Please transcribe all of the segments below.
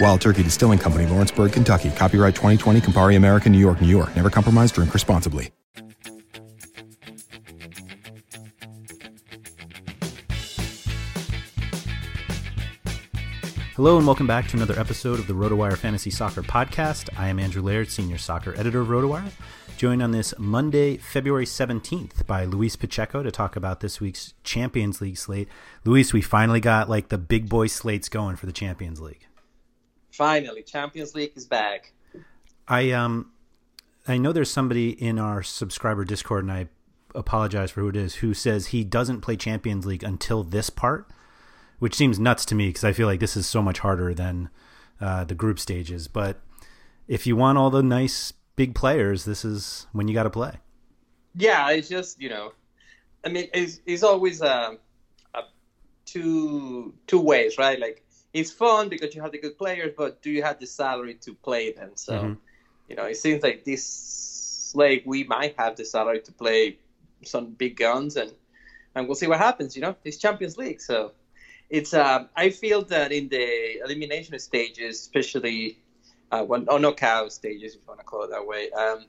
Wild Turkey Distilling Company, Lawrenceburg, Kentucky. Copyright 2020, Campari American, New York, New York. Never compromise, drink responsibly. Hello and welcome back to another episode of the RotoWire Fantasy Soccer Podcast. I am Andrew Laird, Senior Soccer Editor of RotoWire, joined on this Monday, February 17th by Luis Pacheco to talk about this week's Champions League slate. Luis, we finally got like the big boy slates going for the Champions League. Finally, Champions League is back. I um I know there's somebody in our subscriber Discord and I apologize for who it is who says he doesn't play Champions League until this part which seems nuts to me because I feel like this is so much harder than uh, the group stages. But if you want all the nice big players, this is when you got to play. Yeah, it's just you know, I mean, it's, it's always a, a two two ways, right? Like it's fun because you have the good players, but do you have the salary to play them? So mm-hmm. you know, it seems like this like we might have the salary to play some big guns and and we'll see what happens. You know, it's Champions League, so it's uh, I feel that in the elimination stages, especially uh, when or knockout stages, if you want to call it that way, um,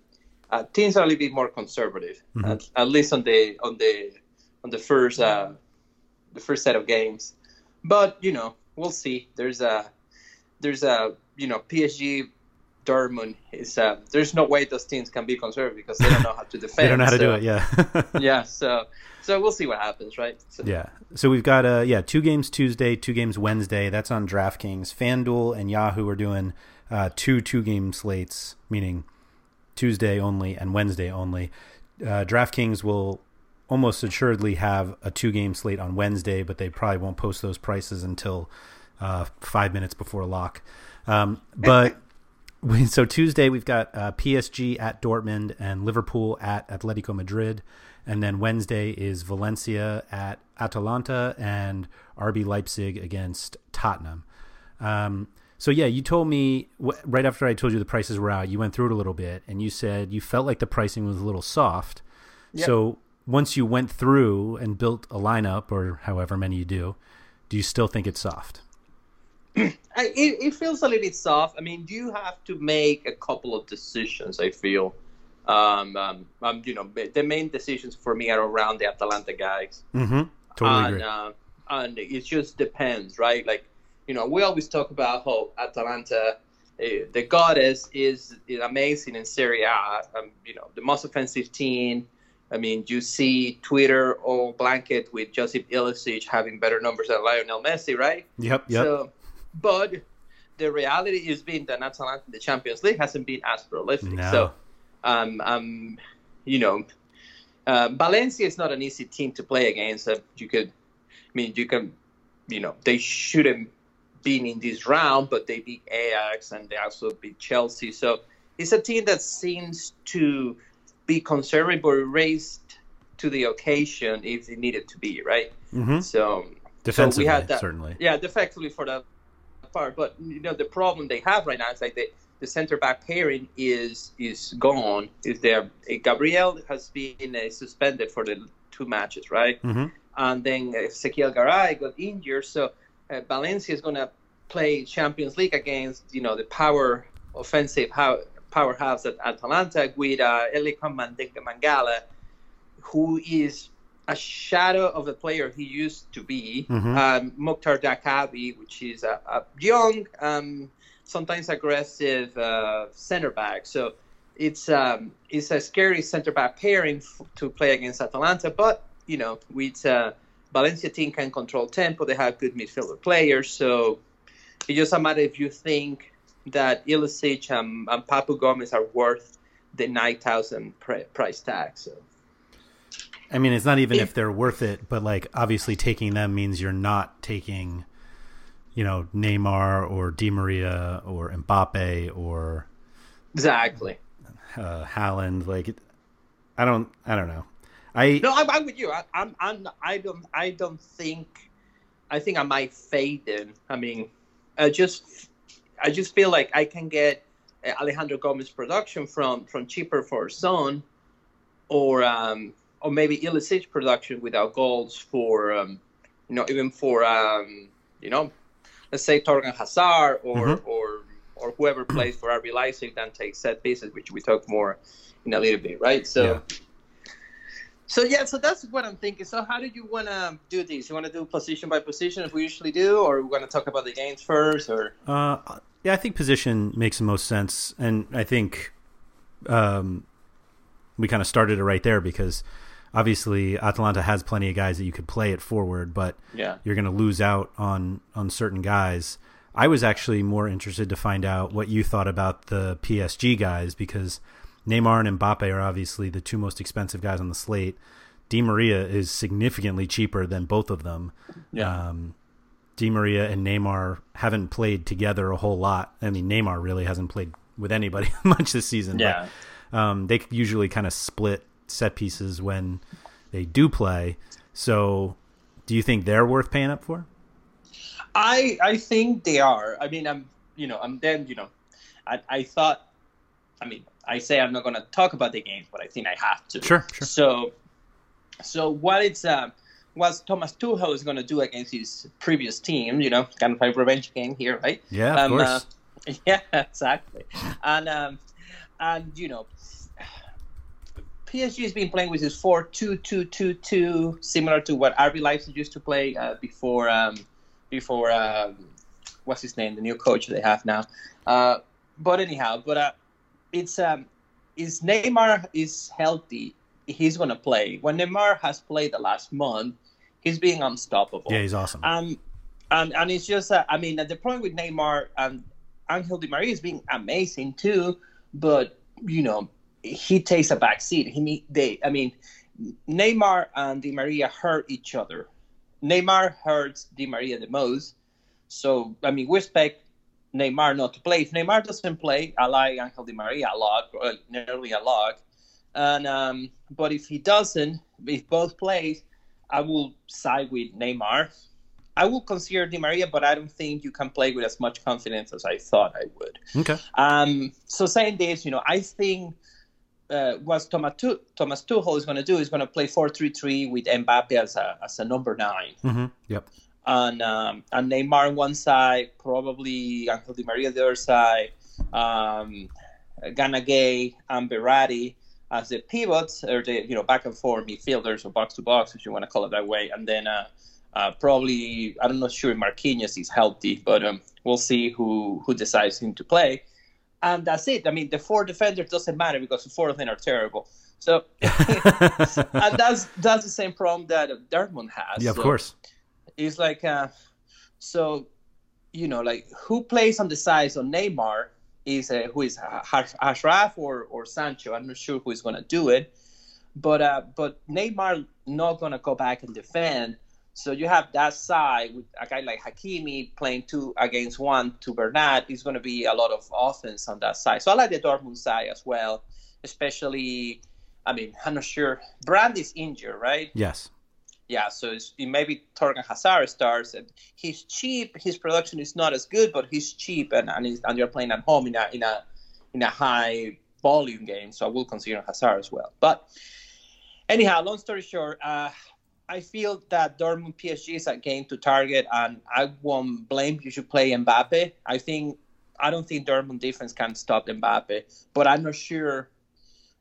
uh, teams are a little bit more conservative, mm-hmm. at, at, least on the on the on the first uh, the first set of games. But you know, we'll see. There's a there's a you know PSG. Dortmund is uh, there's no way those teams can be conservative because they don't know how to defend. they don't know how to do it. Yeah. yeah. So so we'll see what happens, right? So. Yeah. So we've got uh yeah two games Tuesday, two games Wednesday. That's on DraftKings. FanDuel and Yahoo are doing uh, two two game slates, meaning Tuesday only and Wednesday only. Uh, DraftKings will almost assuredly have a two game slate on Wednesday, but they probably won't post those prices until uh, five minutes before lock. Um, but so Tuesday we've got uh, PSG at Dortmund and Liverpool at Atletico Madrid. And then Wednesday is Valencia at Atalanta and RB Leipzig against Tottenham. Um, so yeah, you told me right after I told you the prices were out, you went through it a little bit, and you said you felt like the pricing was a little soft. Yep. So once you went through and built a lineup, or however many you do, do you still think it's soft? it, it feels a little bit soft. I mean, you have to make a couple of decisions. I feel um, um, um, you know, the main decisions for me are around the Atalanta guys. Mm-hmm. Totally and, uh, and it just depends, right? Like you know, we always talk about how Atalanta, uh, the goddess, is, is amazing in Serie A. Um, you know, the most offensive team. I mean, you see Twitter all blanket with Josip Ilicic having better numbers than Lionel Messi, right? Yep, yep. So, but the reality is being that Atalanta in the Champions League hasn't been as prolific. No. So, um, um, you know, uh, Valencia is not an easy team to play against. Uh, you could, I mean, you can, you know, they shouldn't been in this round, but they beat Ajax and they also beat Chelsea. So it's a team that seems to be conservative but raised to the occasion if it needed to be, right? Mhm. So Defensively, so we had that, certainly. Yeah, defensively for that part. But you know, the problem they have right now is like the, the center back pairing is is gone. Is there? Gabriel has been uh, suspended for the two matches, right? Mhm. And then Ezequiel Garay got injured, so uh, Valencia is going to play Champions League against you know the power offensive how, powerhouse at Atalanta with uh, Mandeka Mangala, who is a shadow of the player he used to be, Mhm. um, Mouctar Diakhaby, which is a, a young, um, sometimes aggressive uh, center back. So it's um, it's a scary center back pairing f- to play against Atalanta, but you know, with uh, Valencia team can control tempo, they have good midfielder players, so it's just a matter if you think that Ilicic and, and Papu Gomez are worth the nine thousand pr- price tag. So. I mean, it's not even If- if they're worth it, but like obviously taking them means you're not taking, you know, Neymar or Di Maria or Mbappe or Exactly. uh, Haaland. Like, I don't, I don't know. I No, I'm, I'm with you. I, I'm, I'm, I don't, I don't think. I think I might fade them. I mean, I just, I just feel like I can get uh, Alejandro Gomez production from from cheaper for Son, or um, or maybe Ilicic production without goals for, um, you know, even for um, you know, let's say Torgan Hazard or Mhm. or or whoever plays for RB Leipzig then takes set pieces, which we talk more in a little bit, right? So. Yeah. So yeah, so that's what I'm thinking. So how do you want to do this? You want to do position by position as we usually do, or we want to talk about the games first, or Uh, yeah, I think position makes the most sense, and I think um, we kind of started it right there because obviously Atalanta has plenty of guys that you could play at forward, but yeah, you're going to lose out on on certain guys. I was actually more interested to find out what you thought about the PSG guys because Neymar and Mbappe are obviously the two most expensive guys on the slate. Di Maria is significantly cheaper than both of them. Yeah. Um, Di Maria and Neymar haven't played together a whole lot. I mean, Neymar really hasn't played with anybody much this season. yeah, But, um, they usually kind of split set pieces when they do play. So, do you think they're worth paying up for? I I think they are. I mean, I'm you know I'm then you know, I I thought, I mean, I say I'm not going to talk about the games, but I think I have to. Sure, sure. So, so what it's um, what Thomas Tuchel is going to do against his previous team, you know, kind of a revenge game here, right? Yeah, of Um, course. uh, yeah, exactly. And um, and you know, PSG has been playing with this four two two two two, similar to what RB Leipzig used to play uh, before um, before um, what's his name, the new coach they have now. Uh, but anyhow, but uh, it's um, is Neymar is healthy, he's gonna play. When Neymar has played the last month, he's being unstoppable. yeah, he's awesome. Um, and and it's just, uh, I mean, the problem with Neymar and Angel Di Maria is being amazing too, but you know, he takes a back seat. He need they, I mean, Neymar and Di Maria hurt each other. Neymar hurts Di Maria the most, so I mean, we expect Neymar not to play. If Neymar doesn't play, I like Angel Di Maria a lot, nearly a lot. And um, but if he doesn't, if both plays, I will side with Neymar. I will consider Di Maria, but I don't think you can play with as much confidence as I thought I would. okay. Um, so saying this, you know, I think uh, what Thomas, tu- Thomas Tuchel is going to do is going to play 4-3-3 with Mbappe as a, as a number nine. hmm Yep. And, um, and Neymar on one side, probably Angel Di Maria the other side, um, Gana Gueye and Verratti as the pivots or the you know back and forth midfielders or box to box if you want to call it that way, and then uh, Uh, probably, I'm not sure Marquinhos is healthy, but um, we'll see who who decides him to play. And that's it. I mean, the four defenders doesn't matter because the four of them are terrible. So, and that's that's the same problem that Dortmund has. Yeah, of So course. It's like, uh, so, you know, like who plays on the side? So Neymar is uh, who is Ash- Ashraf or or Sancho. I'm not sure who is going to do it, but uh, but Neymar not going to go back and defend. So you have that side with a guy like Hakimi playing two against one to Bernat. Is going to be a lot of offense on that side. So I like the Dortmund side as well, especially. I mean, I'm not sure. Brandt is injured, right? Yes. Yeah, so it's, it maybe Torgan Hazard starts, and he's cheap. His production is not as good, but he's cheap, and and, he's, and you're playing at home in a in a in a high volume game, so I will consider Hazard as well. But anyhow, long story short, uh, I feel that Dortmund PSG is a game to target, and I won't blame you should play Mbappe. I think I don't think Dortmund defense can stop Mbappe, but I'm not sure.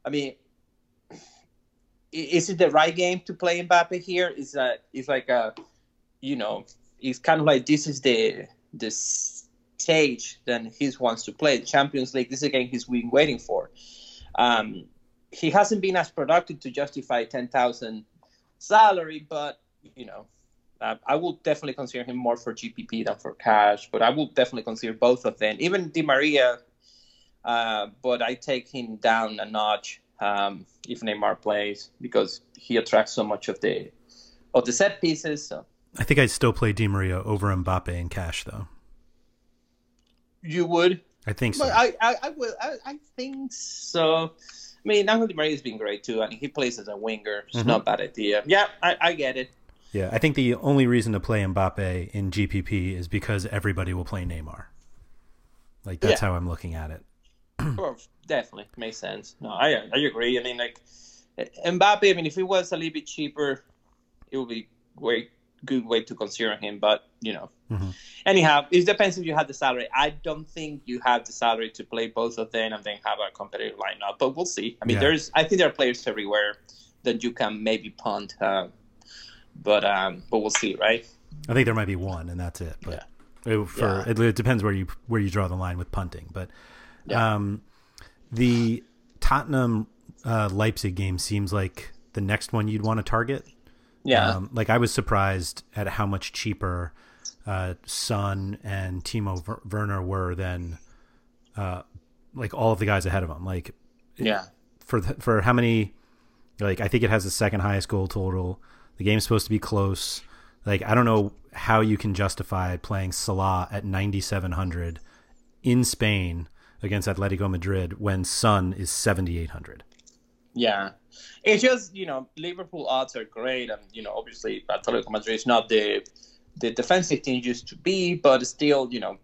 I mean, is it the right game to play Mbappe here? Is that it's like a, you know, it's kind of like this is the the stage that he wants to play Champions League. This is a game he's been waiting for. Um, he hasn't been as productive to justify ten thousand salary, but you know, uh, I will definitely consider him more for GPP than for cash. But I will definitely consider both of them, even Di Maria. Uh, but I take him down a notch um, if Neymar plays because he attracts so much of the of the set pieces. So I think I'd still play Di Maria over Mbappe in cash, though. you would, I think so. but I I, I will I, I think so. I mean, Angel Di Maria has been great too, I and he plays as a winger. It's not a bad idea. Yeah, I, I get it. yeah, I think the only reason to play Mbappe in GPP is because everybody will play Neymar. Like that's Yeah. how I'm looking at it. Well, definitely makes sense. No, I I agree. I mean, like Mbappe. I mean, if it was a little bit cheaper, it would be way good way to consider him. But you know, anyhow, it depends if you have the salary. I don't think you have the salary to play both of them and then have a competitive lineup. But we'll see. I mean, Yeah. there's I think there are players everywhere that you can maybe punt. Uh, but um, but we'll see, right? I think there might be one, and that's it. But it, for Yeah. it, it depends where you where you draw the line with punting. But Yeah. um, the Tottenham uh, Leipzig game seems like the next one you'd want to target. Yeah. Um, like I was surprised at how much cheaper uh, Son and Timo Werner were than uh, like all of the guys ahead of them. Like yeah. for th- for how many like I think it has the second highest goal total. The game's supposed to be close. Like I don't know how you can justify playing Salah at 9700 in Spain against Atletico Madrid when Son is 7800. Yeah, it's just you know Liverpool odds are great, and you know obviously Atletico Madrid is not the the defensive team used to be, but still you know,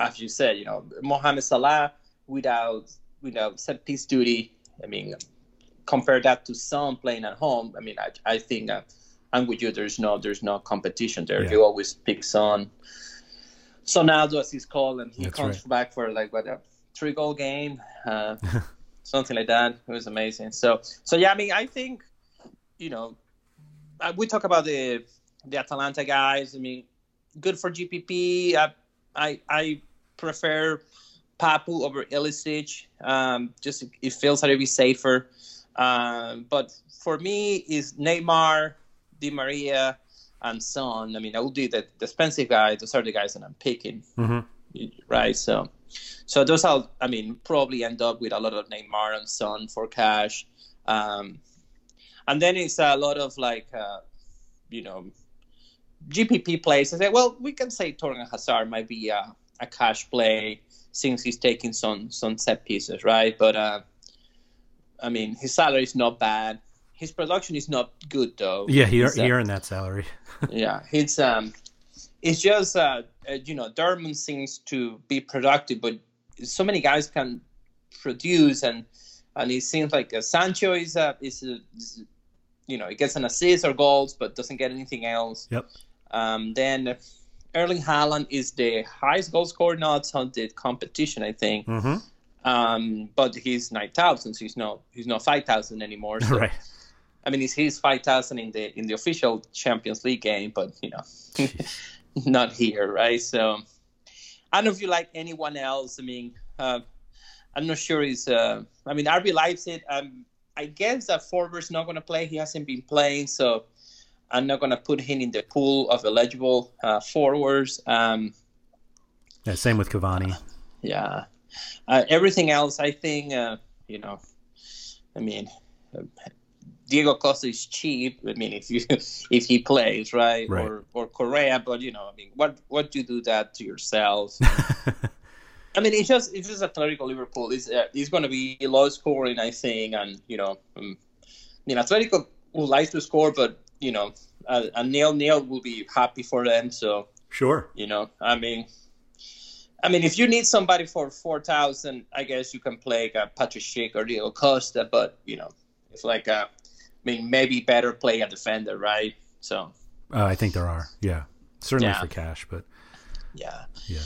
as you said, you know Mohamed Salah without without set piece duty. I mean, compare that to Son playing at home. I mean, I I think uh, I'm with you. There's no there's no competition there. Yeah. You always pick Son. Sonaldo, as he's called, and he That's comes right. back for like what a three goal game. Uh, something like that. It was amazing. So, so yeah, I mean, I think, you know, uh, we talk about the the Atalanta guys. I mean, good for GPP. I I, I prefer Papu over Ilicic. Um, just it feels a little bit safer. Um, but for me, is Neymar, Di Maria, and Son. I mean, I will do the, the expensive guys. Those are the guys that I'm picking Mm-hmm. right? So, so those are, I mean, probably end up with a lot of Neymar and Son for cash, um, and then it's a lot of like, uh, you know, GPP plays. I say, well, we can say Torgan Hazard might be a, a cash play since he's taking some some set pieces, right? But uh, I mean, his salary is not bad. His production is not good though. Yeah, he, He's, uh, he earned that salary. yeah, it's um, it's just uh, uh, you know, Dortmund seems to be productive, but so many guys can produce, and and it seems like uh, Sancho is a, is, uh, is you know, he gets an assist or goals, but doesn't get anything else. Yep. Um, then Erling Haaland is the highest goal scorer not on the competition, I think. Mm-hmm. Um, but he's nine thousand, so he's not he's not five thousand anymore. So Right. I mean, he's, his five thousand in the in the official Champions League game, but you know, not here, right? So I don't know if you like anyone else. I mean, uh, I'm not sure. He's. Uh, I mean, RB Leipzig. Um, I guess that Forward's not going to play. He hasn't been playing, so I'm not going to put him in the pool of eligible uh, forwards. Um, yeah, same with Cavani. Yeah, uh, everything else, I think, uh, you know, I mean, Diego Costa is cheap. I mean, if you if he plays right, Right. or or Correa, but you know, I mean, what what do you do that to yourself? I mean, it's just it's just Atletico Liverpool. It's uh, it's going to be low scoring, I think, and you know, um, I mean, Atletico would like to score, but you know, a, a nil nil will be happy for them. So Sure. you know, I mean, I mean, if you need somebody for four thousand, I guess you can play like a Patrick Schick or Diego Costa. But you know, it's like a, mean, maybe better play a defender, right? So Uh, I think there are. Yeah. Certainly Yeah. for cash, but yeah. yeah.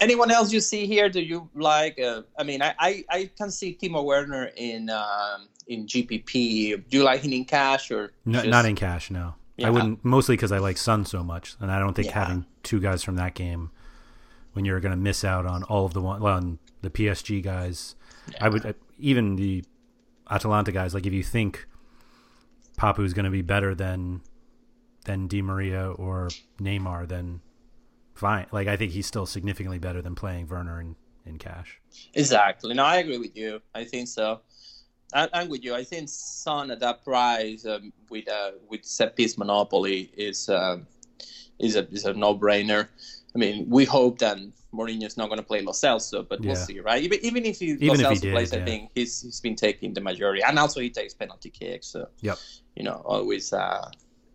Anyone else you see here? Do you like? Uh, I mean, I, I I can see Timo Werner in um, in GPP. Do you like him in cash or No, just- not in cash, no. Yeah. I wouldn't mostly because I like Son so much, and I don't think Yeah. having two guys from that game when you're going to miss out on all of the one well, on the PSG guys. I would uh, even the Atalanta guys. Like if you think Papu is going to be better than than Di Maria or Neymar, then fine. Like I think he's still significantly better than playing Werner in in cash. Exactly. No, I agree with you. I think so. I, I'm with you. I think Son at that price um, with uh, with set piece monopoly is um is a is a no brainer. I mean, we hope that Mourinho's not going to play Lo Celso, but we'll Yeah. see, right? Even even if he, Even Lo Celso plays, I think he's he's been taking the majority, and also he takes penalty kicks. So Yep. You know, always uh,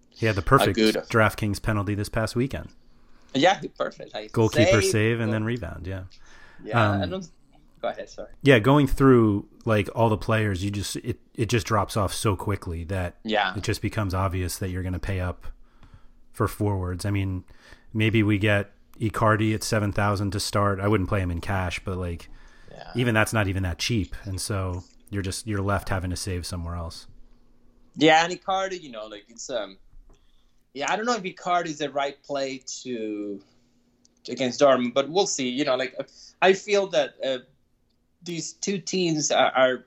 He had the perfect good- DraftKings penalty this past weekend. yeah, perfect. Like, Goalkeeper save, save, and goal- then rebound. Yeah. yeah. I um, don't. Go ahead. Sorry. yeah going through like all the players you just it, it just drops off so quickly that Yeah. it just becomes obvious that you're going to pay up for forwards i mean maybe we get Icardi at 7000 to start i wouldn't play him in cash but like Yeah. even that's not even that cheap and so you're just you're left having to save somewhere else Yeah, and Icardi, you know, like it's um, yeah, I don't know if Icardi is the right play to against Dortmund, but we'll see. You know, like I feel that uh, these two teams are are,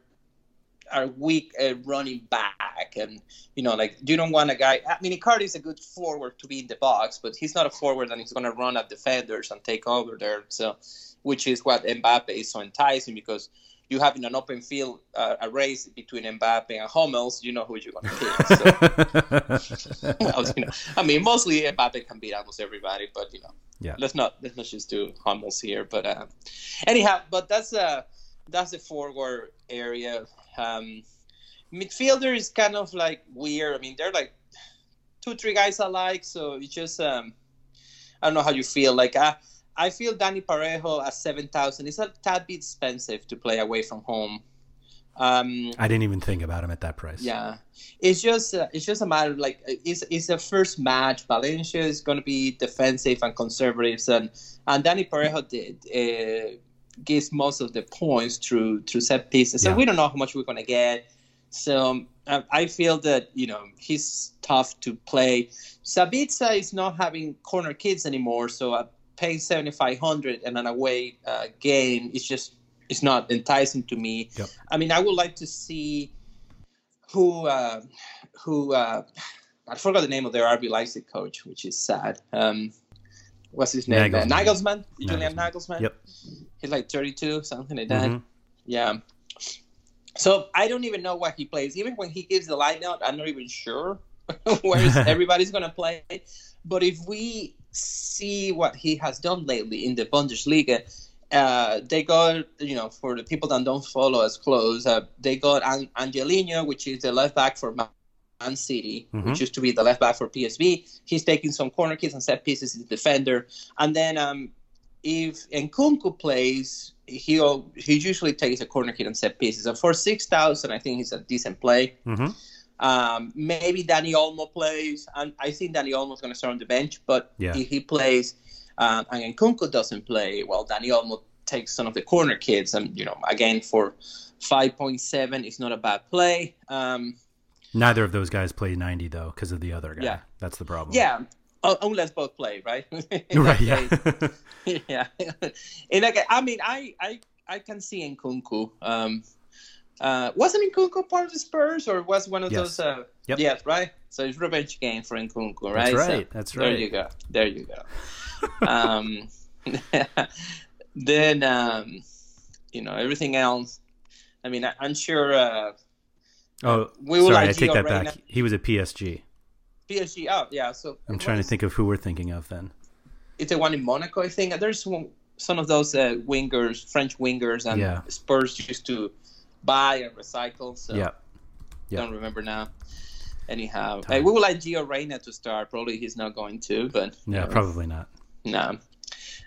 are weak at running back, and you know, like you don't want a guy. I mean, Icardi is a good forward to be in the box, but he's not a forward, and he's going to run at defenders and take over there. So, which is what Mbappe is so enticing because you have in an open field uh, a race between Mbappe and Hummels, you know who you're going to pick. So, well, you know, I mean, mostly Mbappe can beat almost everybody, but you know, Yeah. let's not let's not just do Hummels here. But uh, anyhow, but that's uh that's the forward area. Um, midfielder is kind of like weird. I mean, they're like two three guys alike, so it's just um, I don't know how you feel. Like I I feel Dani Parejo at seven thousand is a tad bit expensive to play away from home. Um, i didn't even think about him at that price yeah, it's just uh, it's just a matter of like it's it's the first match. Valencia is going to be defensive and conservative, and and Dani Parejo did uh, gives most of the points through through set pieces. So Yeah. we don't know how much we're going to get. So um, I feel that you know he's tough to play. Sabitzer is not having corner kids anymore, so I pay seventy five hundred and an away uh, game is just it's not enticing to me. Yep. I mean, I would like to see who uh, who uh, I forgot the name of their RB Leipzig coach, which is sad. Um, what's his name? Nagelsmann. Uh, Nagelsmann, Julian Nagelsmann. Yep. He's like 32, something like that. Mhm. Yeah. So I don't even know what he plays. Even when he gives the lineup, I'm not even sure where everybody's gonna play. But if we see what he has done lately in the Bundesliga, uh, they got you know for the people that don't follow as close, uh, they got An- Angelino, which is the left back for Man City, Mhm. which used to be the left back for PSV. He's taking some corner kicks and set pieces. as a defender, and then um, if Nkunku plays, he'll he usually takes a corner kick and set pieces. And for six thousand, I think he's a decent play. Mhm. Um, maybe Dani Olmo plays, and I think Dani Olmo's going to start on the bench. But Yeah. if he plays um, and Nkunku doesn't play, well, Dani Olmo takes some of the corner kids, and you know, again for five point seven, it's not a bad play. Um, Neither of those guys play 90 though because of the other guy. Yeah. That's the problem. Yeah, unless both play, right? right. Yeah. yeah. and again, I mean, I I I can see Nkunku. Um, uh, wasn't Nkunku part of the Spurs, or was one of Yes. those? Uh, Yep. Yes, right. So it's revenge game for Nkunku, right? That's So right. That's right. There you go. There you go. um, then um, you know everything else. I mean, I, I'm sure uh, Oh, we sorry. I take that back. He was a PSG. PSG. Oh, yeah. So I'm trying to think of who we're thinking of then. it's the one in Monaco, I think. There's one, some of those uh, wingers, French wingers, and Yeah. Spurs used to buy and recycle. So yeah. yeah. don't remember now. Anyhow, Time. we would like Gio Reyna to start. Probably he's not going to, but Yeah. Probably not. no.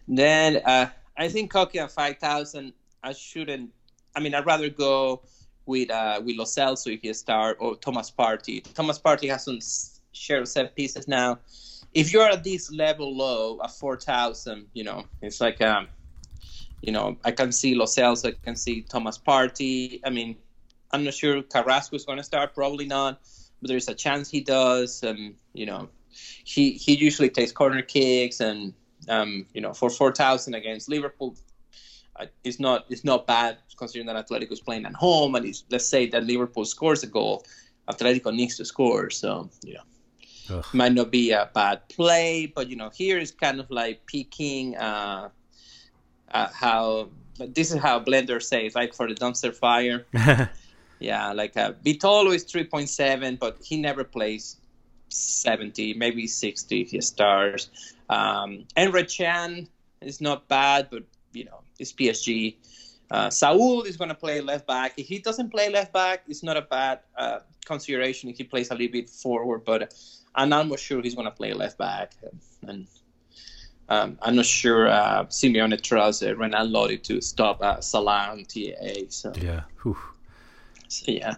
Then uh, I think Koke at five thousand. I shouldn't. I mean, I'd rather go with uh, with Lo Celso if he start or Thomas Partey. Thomas Partey has some s- share of set pieces now. If you're at this level low at four thousand, you know it's like um, you know I can see Lo Celso, I can see Thomas Partey. I mean, I'm not sure Carrasco is going to start, probably not, but there's a chance he does. And you know, he he usually takes corner kicks and um, you know for four thousand against Liverpool, uh, it's not it's not bad considering that Atletico is playing at home and it's, let's say that Liverpool scores a goal, Atletico needs to score. So you know Ugh. might not be a bad play, but you know here is kind of like peaking uh, uh, how. This is how Blender says, like for the dumpster fire. Yeah, like uh, Vitolo is 3.7, but he never plays 70, maybe 60 if he stars. Um, Enre Chan is not bad, but you know it's PSG. Uh, Saul is going to play left back. If he doesn't play left back, it's not a bad uh, consideration if he plays a little bit forward. But I'm almost sure he's going to play left back, and um, I'm not sure uh, Simeone trusts uh, Renan Lodi to stop uh, Salah on TAA. So. yeah. Whew. So, yeah.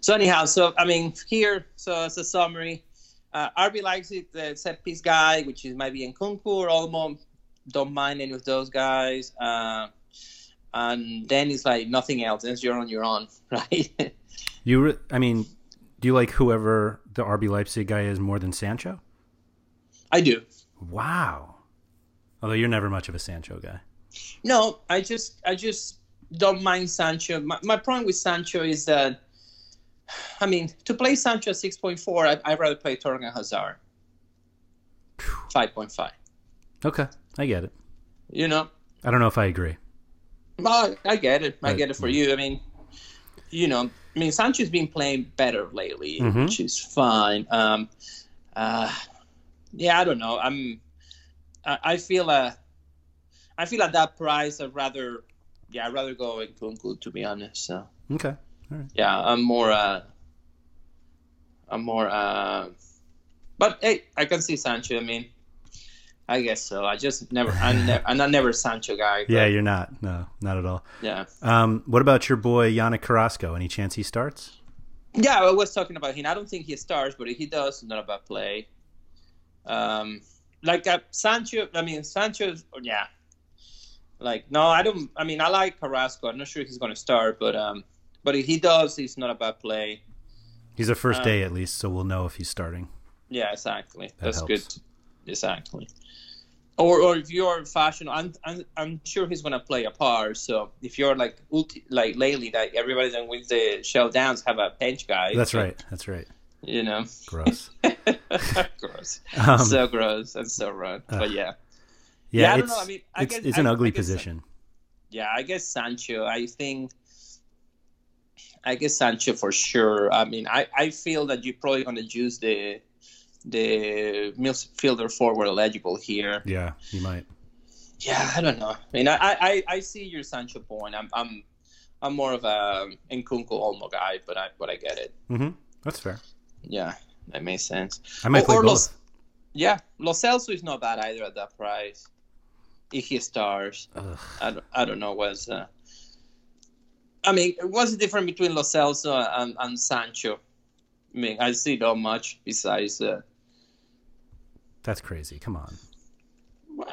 So anyhow, so I mean here, so as a summary, uh, RB Leipzig, the set piece guy, which is maybe Nkunku or Olmo. Don't mind any of those guys. Uh, and then it's like nothing else. Then you're on your own, right? You. Re- I mean, do you like whoever the RB Leipzig guy is more than Sancho? I do. Wow. Although you're never much of a Sancho guy. No, I just I just don't mind Sancho. My, my problem with Sancho is that, I mean, to play Sancho at six point four, I'd, I'd rather play Torgan Hazard. Five point five. Okay, I get it. You know, I don't know if I agree. Well, I get it. I get it for yeah. you. I mean, you know, I mean, Sancho's been playing better lately, Mhm. which is fine. Um, uh, yeah, I don't know. I'm, I, I feel uh, I feel at that price, I'd rather, yeah, I'd rather go with Kunku to be honest. So Okay. yeah, I'm more, uh, I'm more, uh, but hey, I can see Sancho. I mean, I guess so. I just never, I'm, ne- I'm not never Sancho guy. Yeah, you're not. No, not at all. yeah. Um, what about your boy Yannick Carrasco? Any chance he starts? Yeah, I was talking about him. I don't think he starts, but if he does, not a bad play. Um, like uh, Sancho, I mean Sancho, yeah. Like no, I don't. I mean, I like Carrasco. I'm not sure he's going to start, but um, but if he does, he's not a bad play. He's a first Uh, day at least, so we'll know if he's starting. Yeah, exactly. That's helps. good. Exactly. Or, or if you're fashion, I'm, I'm, I'm sure he's gonna play a part. So if you're like ulti, like lately that everybody's that with the shell showdowns have a bench guy. That's so, right. That's right. You know. Gross. gross. Um, so gross and so wrong. uh, but yeah. Yeah, Yeah, I don't it's, know. I mean, I it's, guess- it's an I- ugly I guess position. Yeah, I guess Sancho. I think. I guess Sancho for sure. I mean, I, I feel that you're probably gonna use the the midfielder forward eligible here. Yeah, you might. Yeah, I don't know. I mean, I I, I see your Sancho point. I'm I'm I'm more of a Nkunku Olmo guy, but I but I get it. hmm That's fair. Yeah, that makes sense. I might Or- play or both. Los- Yeah, Lo Celso is not bad either at that price. If he stars, Ugh. I don't, I don't know what's. Uh, I mean, what's the difference between Lo Celso and, and Sancho? I mean, I see not much besides. Uh, That's crazy. Come on. what?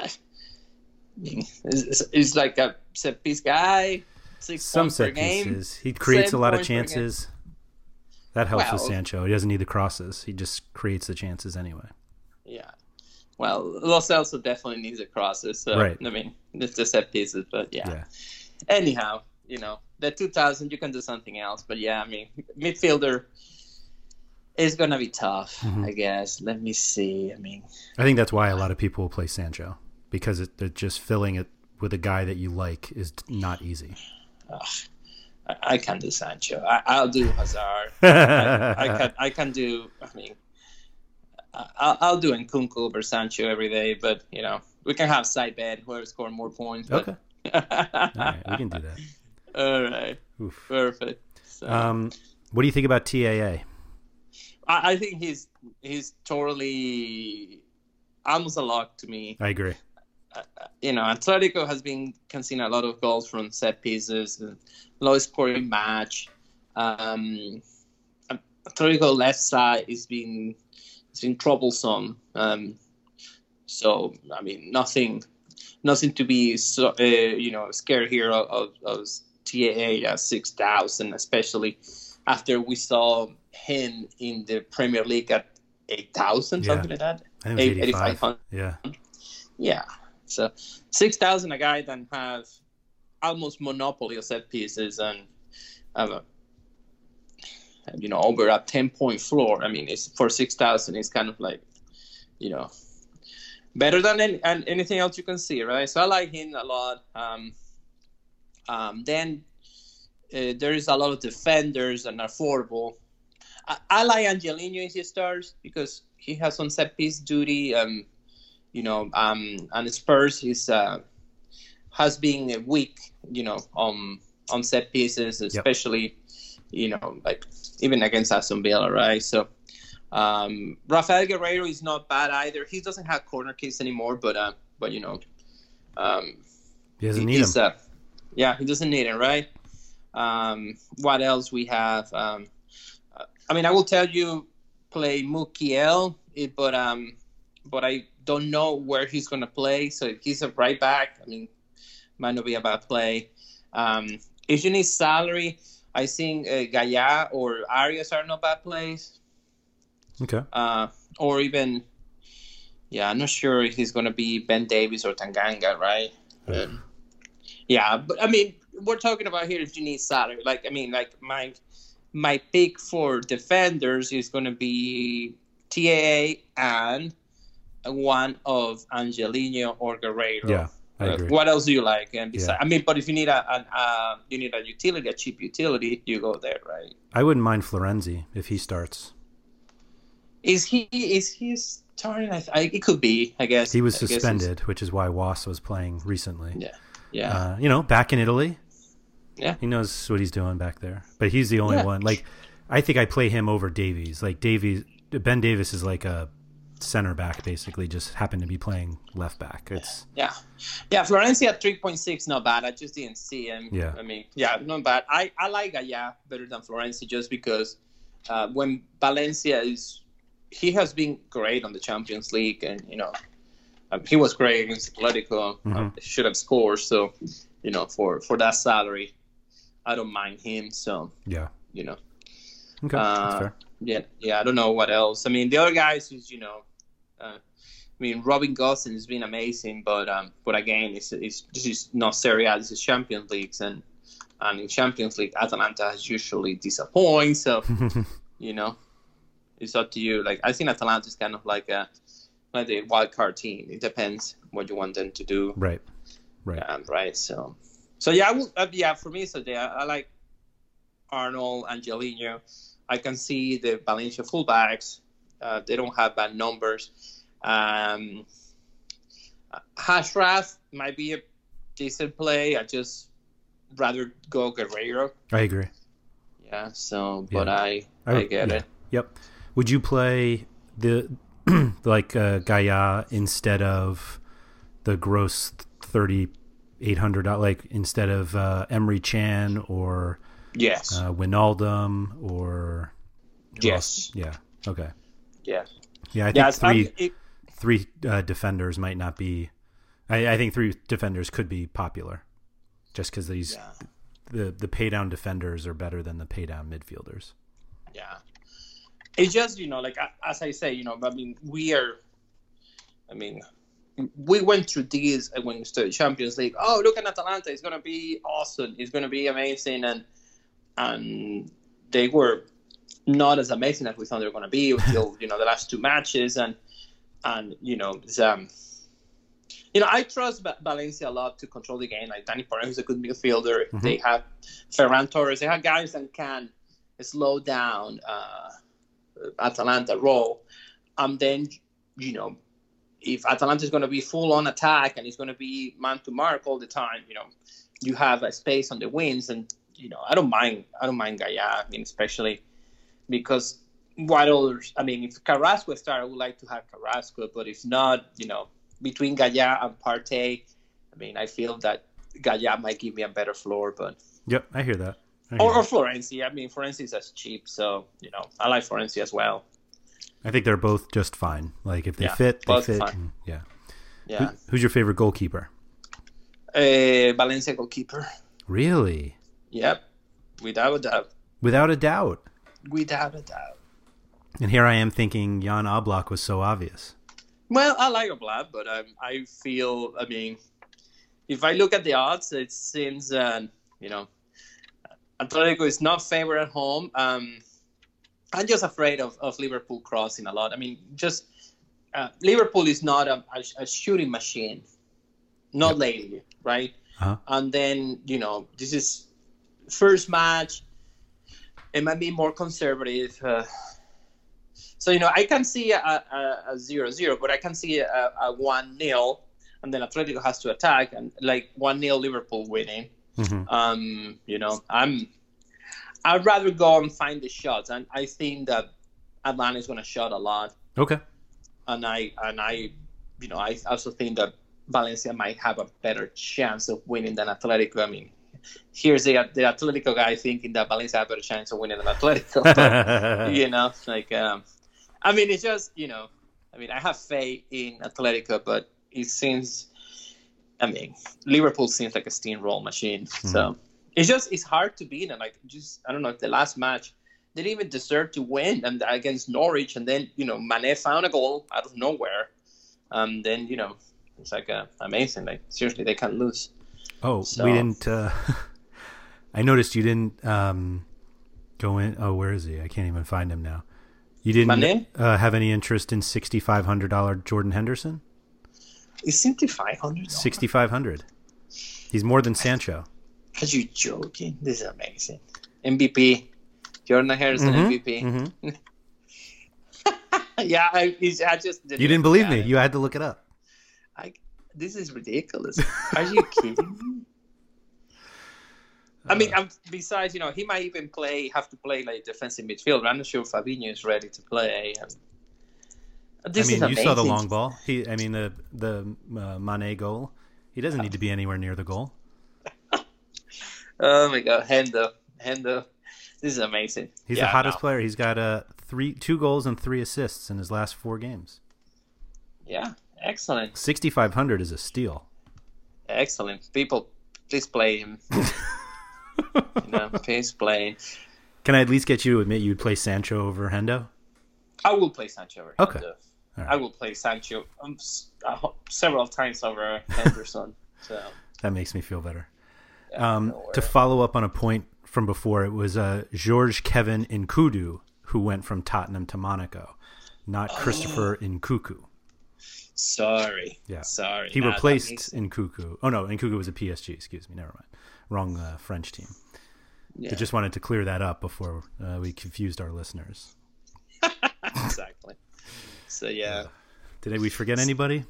I mean, it's, it's- it's like a set piece guy. Six Some set game. pieces. He creates a lot of chances. That helps Well- with Sancho. He doesn't need the crosses. He just creates the chances anyway. Yeah. Well, Los Celso definitely needs a crosses. So, Right. I mean, it's the set pieces, but yeah. Yeah. Anyhow, you know, the 2000, you can do something else. But yeah, I mean, midfielder is going to be tough, Mm-hmm. I guess. Let me see. I mean, I think that's why a lot of people will play Sancho because it, they're just filling it with a guy that you like is not easy. I, I can do Sancho. I, I'll do Hazard. I, I can. I can do. I mean, I, I'll, I'll do Nkunku over Sancho every day. But you know, we can have side bet whoever score more points. But... Okay. All right, we can do that. All right. Oof. Perfect. So, Um, what do you think about TAA? I, I think he's he's totally almost a lock to me. I agree. You know, Atletico has been conceding a lot of goals from set pieces, and low scoring match. Um, Atletico left side is been it's been troublesome. Um, so I mean, nothing, nothing to be so uh, you know scared here of, of, of TAA at six thousand, especially after we saw him in the Premier League at eight thousand, Yeah. something like that. I think it was Eight- 85. 8500. Yeah. Yeah. So six thousand a guy then have almost monopoly of set pieces and have you know over a ten point floor. I mean, it's for six thousand. It's kind of like you know better than any, anything else you can see, right? So I like him a lot. Um, um, then uh, there is a lot of defenders and affordable. I, I like Angelino in his stars because he has some set piece duty. Um, you know, um, and Spurs he's uh, has been weak, you know, on on set pieces, especially, you know, like even against Aston Villa, right? So, um, Raphaël Guerreiro is not bad either. He doesn't have corner kicks anymore, but uh, but you know, um, He doesn't need him. Uh, yeah, he doesn't need it, right? Um, what else we have? Um, I mean, I will tell you, play Mukiele, but um, but I don't know where he's gonna play. So if he's a right back, I mean, might not be a bad play. Um, if you need salary, I think uh, Gaya or Arias are not bad plays. Okay. Uh, or even, yeah, I'm not sure if he's gonna be Ben Davies or Tanganga, right? Um, yeah, but I mean, we're talking about here if you need salary. Like, I mean, like my my pick for defenders is gonna be TAA and one of Angelino or Guerreiro. Yeah, Uh, what else do you like? And besides, Yeah. I mean, but if you need a an, uh, you need a utility, a cheap utility, you go there, right? I wouldn't mind Florenzi if he starts. Is he is he starting? I, I, it could be. I guess He was I suspended, which is why Was was playing recently. Yeah, yeah. Uh, you know, back in Italy. Yeah. He knows what he's doing back there. But he's the only Yeah. one. Like, I think I play him over Davies. Like, Davies, Ben Davies is like a center back, basically, just happened to be playing left back. It's, Yeah, yeah. Florenzi at three point six, not bad. I just didn't see him. Yeah. I mean, yeah, not bad. I I like Gaya better than Florenzi just because uh, when Valencia is, he has been great on the Champions League, and you know, um, he was great against Atletico. Mm-hmm. Um, should have scored. So, you know, for for that salary, I don't mind him. So, yeah. you know. Okay. Uh, that's fair. Yeah, yeah. I don't know what else. I mean, the other guys is you know, uh, I mean, Robin Gosens has been amazing, but um, but again, it's, it's this is not Serie A. This is Champions Leagues, and and in Champions League, Atalanta has usually disappoint. So you know, it's up to you. Like I think Atalanta is kind of like a like a wild card team. It depends what you want them to do. Right. Right. Um, right. So, so yeah, I will, uh, yeah. For me, so yeah, I like Arnold, Angelino. I can see the Valencia fullbacks. Uh, they don't have bad numbers. Um, Hashraf might be a decent play. I just rather go Guerreiro. I agree. Yeah. So, but Yeah. I I, get yeah. it. Yep. Would you play the like uh, Gaya instead of the gross thirty eight hundred? Like instead of uh, Emery Chan or Yes. uh, Wijnaldum or Yes. else? Yeah. Okay. Yeah. Yeah, I think three I'm- it, three uh, defenders might not be. I, I think three defenders could be popular, just because these yeah. the the pay down defenders are better than the pay down midfielders. yeah. It's just you know, like as I say, you know, I mean, we are. I mean, we went through these when we started Champions League. Oh, look at Atalanta! It's gonna be awesome. It's gonna be amazing, and and they were not as amazing as we thought they were gonna be until you know the last two matches, and and you know, um, you know, I trust Valencia a lot to control the game. Like Dani Parejo is a good midfielder. Mm-hmm. They have Ferran Torres. They have guys that can slow down uh, Atalanta role. And then, you know, if Atalanta is going to be full on attack and it's going to be man to mark all the time, you know, you have a space on the wings, and you know, I don't mind. I don't mind Gaya. I mean, especially because what others? I mean, if Carrasco started, I would like to have Carrasco, but if not, you know, between Gaya and Partey, I mean, I feel that Gaya might give me a better floor, but yep, I hear that. I hear or, or Florenzi. I mean, Florenzi is as cheap, so you know, I like Florenzi as well. I think they're both just fine. Like if they yeah, fit, they fit. And, yeah. Yeah. Who, who's your favorite goalkeeper? Uh, Valencia goalkeeper. Really? Yep. Without a doubt. Without a doubt. Without a doubt. And here I am thinking Jan Oblak was so obvious. Well, I like Oblak, but um, I feel, I mean, if I look at the odds, it seems, uh, you know, Atletico is not favored at home. Um, I'm just afraid of, of Liverpool crossing a lot. I mean, just uh, Liverpool is not a, a, a, shooting machine, not yep. lately, right? Uh-huh. And then you know, this is first match. It might be more conservative. Uh, so you know, I can see a, a, a zero zero, but I can see a, a one nil, and then Atletico has to attack, and like one nil Liverpool winning. Mm-hmm. Um, you know, I'm I'd rather go and find the shots, and I think that Atalanta is going to shot a lot. Okay. And I and I, you know, I also think that Valencia might have a better chance of winning than Atletico. I mean, here's the the Atletico guy thinking that Valencia have a better chance of winning than Atletico. But, you know, like, um, I mean, it's just you know, I mean, I have faith in Atletico, but it seems, I mean, Liverpool seems like a steamroll machine. Mm-hmm. So it's just it's hard to beat them. Like just I don't know the last match they didn't even deserve to win and against Norwich, and then you know Mane found a goal out of nowhere. Um, then you know it's like uh, amazing. Like seriously, they can't lose. Oh, so. we didn't. Uh, I noticed you didn't um, go in. Oh, where is he? I can't even find him now. You didn't uh, have any interest in sixty five hundred dollar Jordan Henderson? Is sixty five hundred? Sixty five hundred. He's more than Sancho. Are you joking? This is amazing. MVP. Jordan Henderson mm-hmm. MVP. Mm-hmm. yeah, I, I just didn't You didn't believe me. It. You had to look it up. I, this is ridiculous. Are you kidding me? I mean, uh, besides, you know, he might even play, have to play like defensive midfield. I'm not sure Fabinho is ready to play. And this I mean, you saw the long ball. He, I mean, the the uh, Mane goal. He doesn't need to be anywhere near the goal. Oh my god, Hendo, Hendo, this is amazing. He's yeah, the hottest no. player. He's got uh, three, two goals and three assists in his last four games. Yeah, excellent. Sixty five hundred is a steal. Excellent. People, please play him. you know, please play. Can I at least get you to admit you'd play Sancho over Hendo? I will play Sancho over okay. Hendo. Right. I will play Sancho um, uh, several times over Henderson. so that makes me feel better. Um, to follow up on a point from before, it was uh, George Kevin Nkoudou who went from Tottenham to Monaco, not Christopher oh. Nkunku. Sorry. Yeah. Sorry. He nah, replaced. Nkunku. Oh no, Nkunku was a PSG. Excuse me. Never mind. Wrong uh, French team. Yeah. I just wanted to clear that up before uh, we confused our listeners. exactly. So yeah. Did we forget anybody?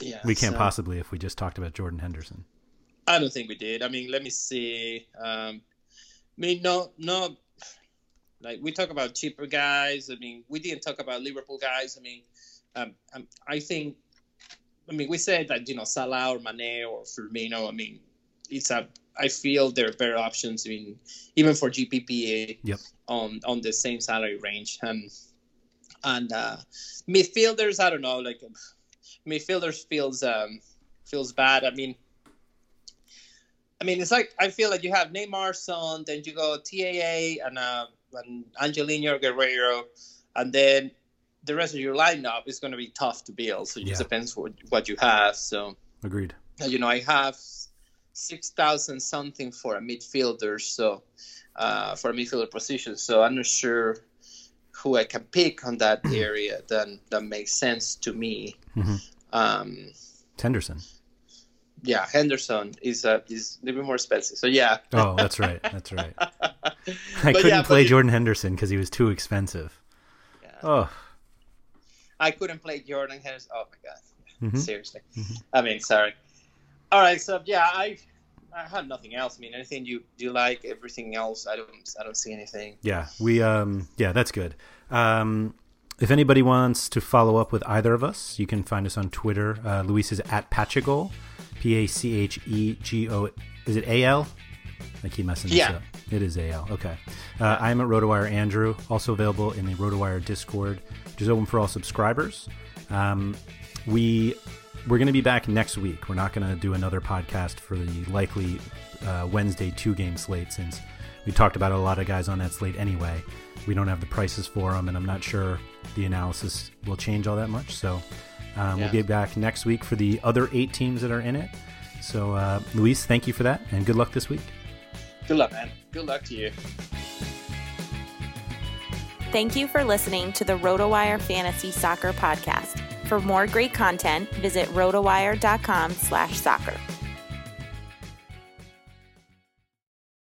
Yeah. We can't so... possibly if we just talked about Jordan Henderson. I don't think we did. I mean, let me see. Um, I mean, no, no. Like we talk about cheaper guys. I mean, we didn't talk about Liverpool guys. I mean, um, um, I think. I mean, we said that you know Salah or Mane or Firmino. I mean, it's a. I feel there are better options. I mean, even for GPPA yep. on on the same salary range. And and uh, midfielders, I don't know. Like midfielders feels um, feels bad. I mean I mean, it's like I feel like you have Neymar, Son, then you go TAA and uh, and Angelino Guerreiro, and then the rest of your lineup is going to be tough to build. So it just Yeah. depends what what you have. So Agreed. you know, I have six thousand something for a midfielder, so uh, for a midfielder position. So I'm not sure who I can pick on that area. Then that makes sense to me. Mhm. Um, Henderson. yeah, Henderson is uh, is a little bit more expensive. So yeah. Oh, that's right. That's right. I But couldn't yeah, play Jordan Henderson because he was too expensive. Yeah. Oh, I couldn't play Jordan Harris. Oh my god, Mhm. seriously. I mean, sorry. All right, so yeah, I I had nothing else. I mean, anything you you like, everything else, I don't I don't see anything. yeah. We um yeah, that's good. Um if anybody wants to follow up with either of us, you can find us on Twitter. Uh, Luis is at Pachegol, P A C H E G O. Is it A L? I keep messing this Yeah. up. It is AL. Okay. Uh, I'm at RotoWire Andrew, also available in the RotoWire Discord, which is open for all subscribers. Um, we we're going to be back next week. We're not going to do another podcast for the likely uh, Wednesday two game slate since we talked about a lot of guys on that slate anyway. We don't have the prices for them, and I'm not sure the analysis will change all that much. So um, we'll be back next week for the other eight teams that are in it. So, uh, Luis, thank you for that, and good luck this week. Good luck, man. Good luck to you. Thank you for listening to the RotoWire Fantasy Soccer Podcast. For more great content, visit rotowire.com slash soccer.